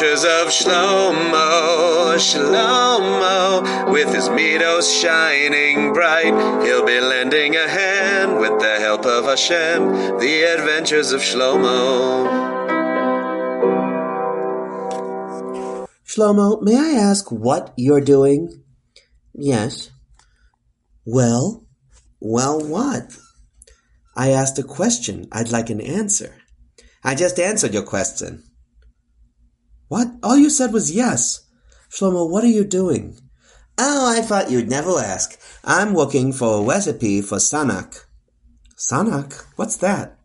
adventures of Shlomo, Shlomo. With his Midos shining bright, he'll be lending a hand with the help of Hashem. The adventures of Shlomo. Shlomo, may I ask what you're doing? Yes. Well? Well, what? I asked a question. I'd like an answer. I just answered your question. What? All you said was yes. Shlomo, what are you doing? Oh, I thought you'd never ask. I'm looking for a recipe for sanak. Sanak? What's that?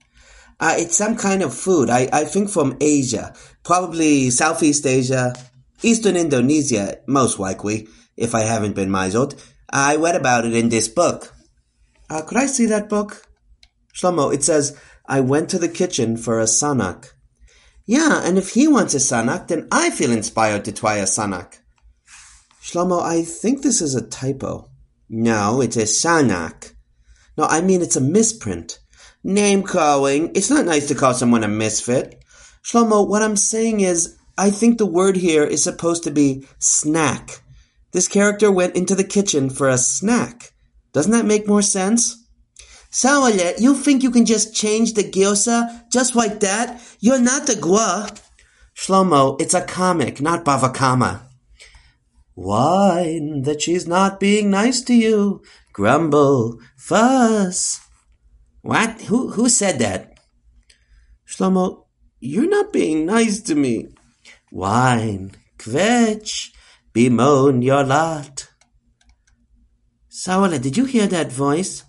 Uh, it's some kind of food. I, I think from Asia. Probably Southeast Asia. Eastern Indonesia, most likely, if I haven't been misled. I read about it in this book. Uh, could I see that book? Shlomo, it says, I went to the kitchen for a sanak. Yeah, and if he wants a sanak, then I feel inspired to try a sanak. Shlomo, I think this is a typo. No, it's a sanak. No, I mean it's a misprint. Name calling. It's not nice to call someone a misfit. Shlomo, what I'm saying is, I think the word here is supposed to be snack. This character went into the kitchen for a snack. Doesn't that make more sense? Sawalet, you think you can just change the gyosa just like that? You're not the gua. Shlomo, it's a comic, not Bava Kamma. Whine that she's not being nice to you. Grumble, fuss. What? Who who said that? Shlomo, you're not being nice to me. Whine, kvetch, bemoan your lot. Sawala, did you hear that voice?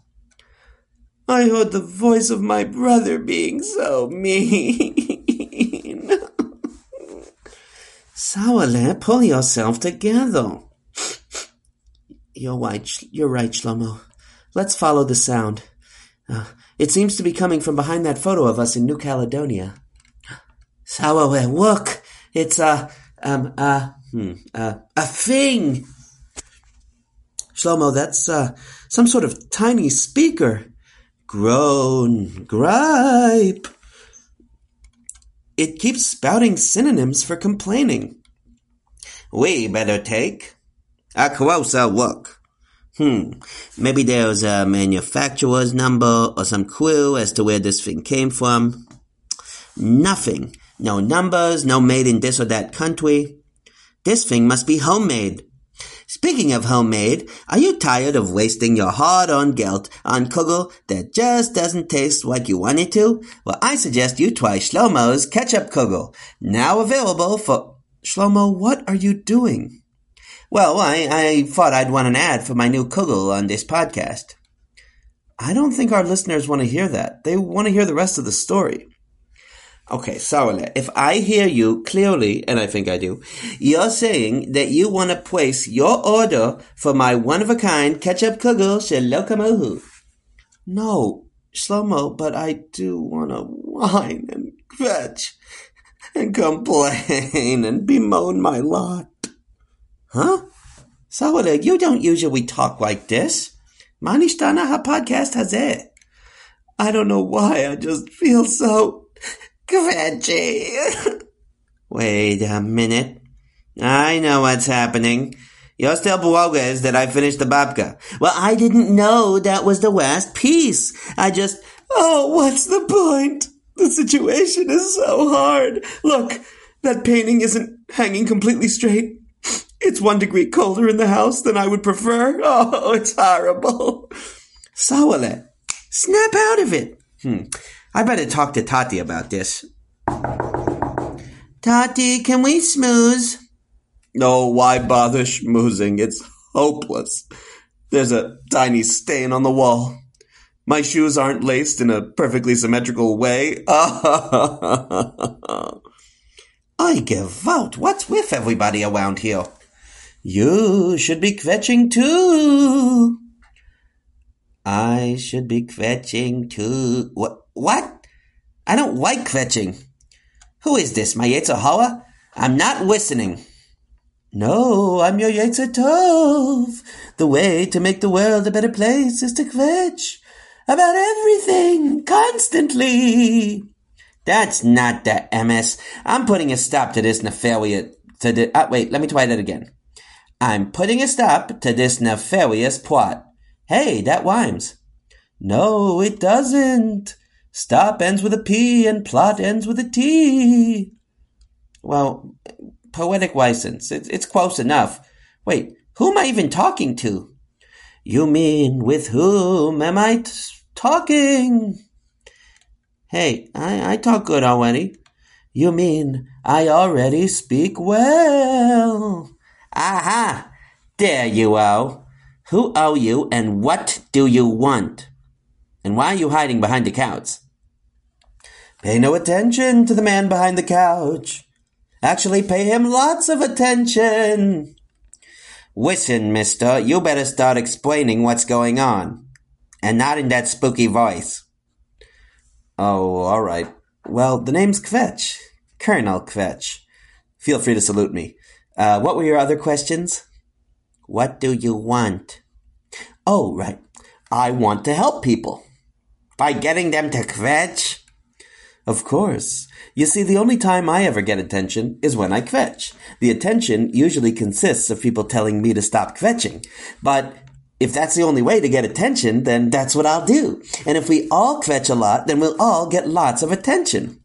I heard the voice of my brother being so mean. Sawale, pull yourself together. You're right, you're right, Shlomo. Let's follow the sound. Uh, it seems to be coming from behind that photo of us in New Caledonia. Sawale, look! It's a, um, a, hmm, a, a thing! Shlomo, that's, uh, some sort of tiny speaker. Groan, gripe. It keeps spouting synonyms for complaining. We better take a closer look. Hmm, maybe there's a manufacturer's number or some clue as to where this thing came from. Nothing. No numbers, no made in this or that country. This thing must be homemade. Speaking of homemade, are you tired of wasting your hard-earned geld on kugel that just doesn't taste like you want it to? Well, I suggest you try Shlomo's Ketchup Kugel, now available for... Shlomo, what are you doing? Well, I, I thought I'd want an ad for my new kugel on this podcast. I don't think our listeners want to hear that. They want to hear the rest of the story. Okay, Sarale, if I hear you clearly, and I think I do, you're saying that you want to place your order for my one-of-a-kind ketchup kugel shelo kamohu. No, Shlomo, but I do want to whine and kvetch and complain and bemoan my lot. Huh? Sarale, you don't usually talk like this. Manishtana ha podcast has it. I don't know why, I just feel so Kvetchy. Wait a minute. I know what's happening. You're still bogus that I finished the babka. Well, I didn't know that was the last piece. I just, oh, what's the point? The situation is so hard. Look, that painting isn't hanging completely straight. It's one degree colder in the house than I would prefer. Oh, it's horrible. Sawale, snap out of it. Hmm. I better talk to Tati about this. Tati, can we schmooze? No, why bother schmoozing? It's hopeless. There's a tiny stain on the wall. My shoes aren't laced in a perfectly symmetrical way. I give out. What's with everybody around here? You should be kvetching too. I should be kvetching too. What? What? I don't like kvetching. Who is this, my Yetzer Hara? I'm not listening. No, I'm your Yetzer Tov. The way to make the world a better place is to kvetch about everything constantly. That's not the emes. I'm putting a stop to this nefarious. To the, uh, wait, let me try that again. I'm putting a stop to this nefarious plot. Hey, that rhymes. No, it doesn't. Stop ends with a P and plot ends with a T. Well, poetic license. It's, it's close enough. Wait, who am I even talking to? You mean with whom am I t- talking? Hey, I, I talk good already. You mean I already speak well? Aha! There you are. Who are you and what do you want? And why are you hiding behind the couch? Pay no attention to the man behind the couch. Actually, pay him lots of attention. Listen, mister, you better start explaining what's going on. And not in that spooky voice. Oh, all right. Well, the name's Kvetch. Colonel Kvetch. Feel free to salute me. Uh, what were your other questions? What do you want? Oh, right. I want to help people. By getting them to kvetch? Of course. You see, the only time I ever get attention is when I kvetch. The attention usually consists of people telling me to stop kvetching. But if that's the only way to get attention, then that's what I'll do. And if we all kvetch a lot, then we'll all get lots of attention.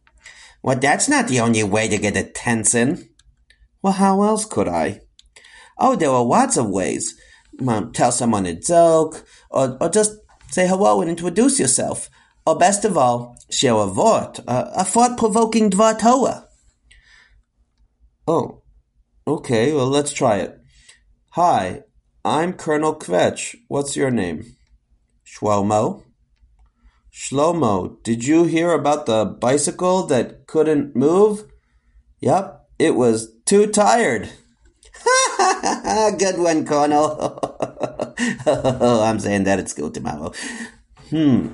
Well, that's not the only way to get attention. Well, how else could I? Oh, there are lots of ways. Tell someone a joke, or, or just say hello and introduce yourself. Or best of all, share a vort, a, a thought-provoking dvar Torah. Oh, okay, well, let's try it. Hi, I'm Colonel Kvetch. What's your name? Shlomo. Shlomo, did you hear about the bicycle that couldn't move? Yep, it was too tired. Good one, Colonel. I'm saying that at school tomorrow. Hmm.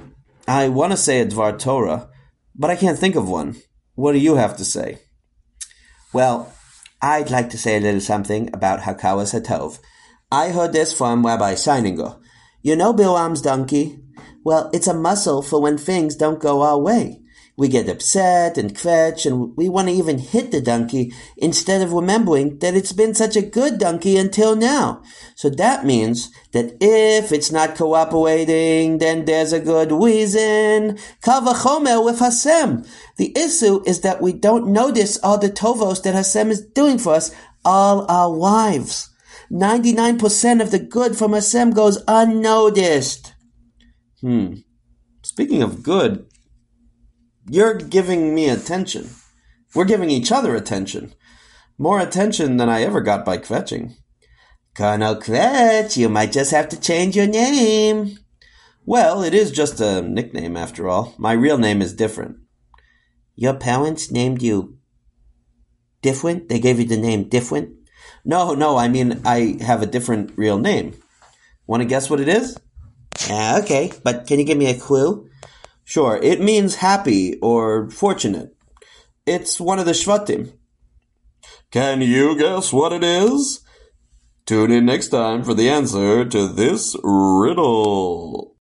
I want to say a Dvar Torah, but I can't think of one. What do you have to say? Well, I'd like to say a little something about Hakawas Hatov. I heard this from Rabbi Seininger. You know Bilam's donkey? Well, it's a muscle for when things don't go our way. We get upset and kvetch and we want to even hit the donkey instead of remembering that it's been such a good donkey until now. So that means that if it's not cooperating, then there's a good reason. Kavachomer with Hashem. The issue is that we don't notice all the tovos that Hashem is doing for us all our lives. 99% of the good from Hashem goes unnoticed. Hmm. Speaking of good, you're giving me attention. We're giving each other attention. More attention than I ever got by kvetching. Colonel Kvetch, you might just have to change your name. Well, it is just a nickname after all. My real name is different. Your parents named you different? They gave you the name different? No, no, I mean, I have a different real name. Want to guess what it is? Yeah, okay, but can you give me a clue? Sure, it means happy or fortunate. It's one of the Shvatim. Can you guess what it is? Tune in next time for the answer to this riddle.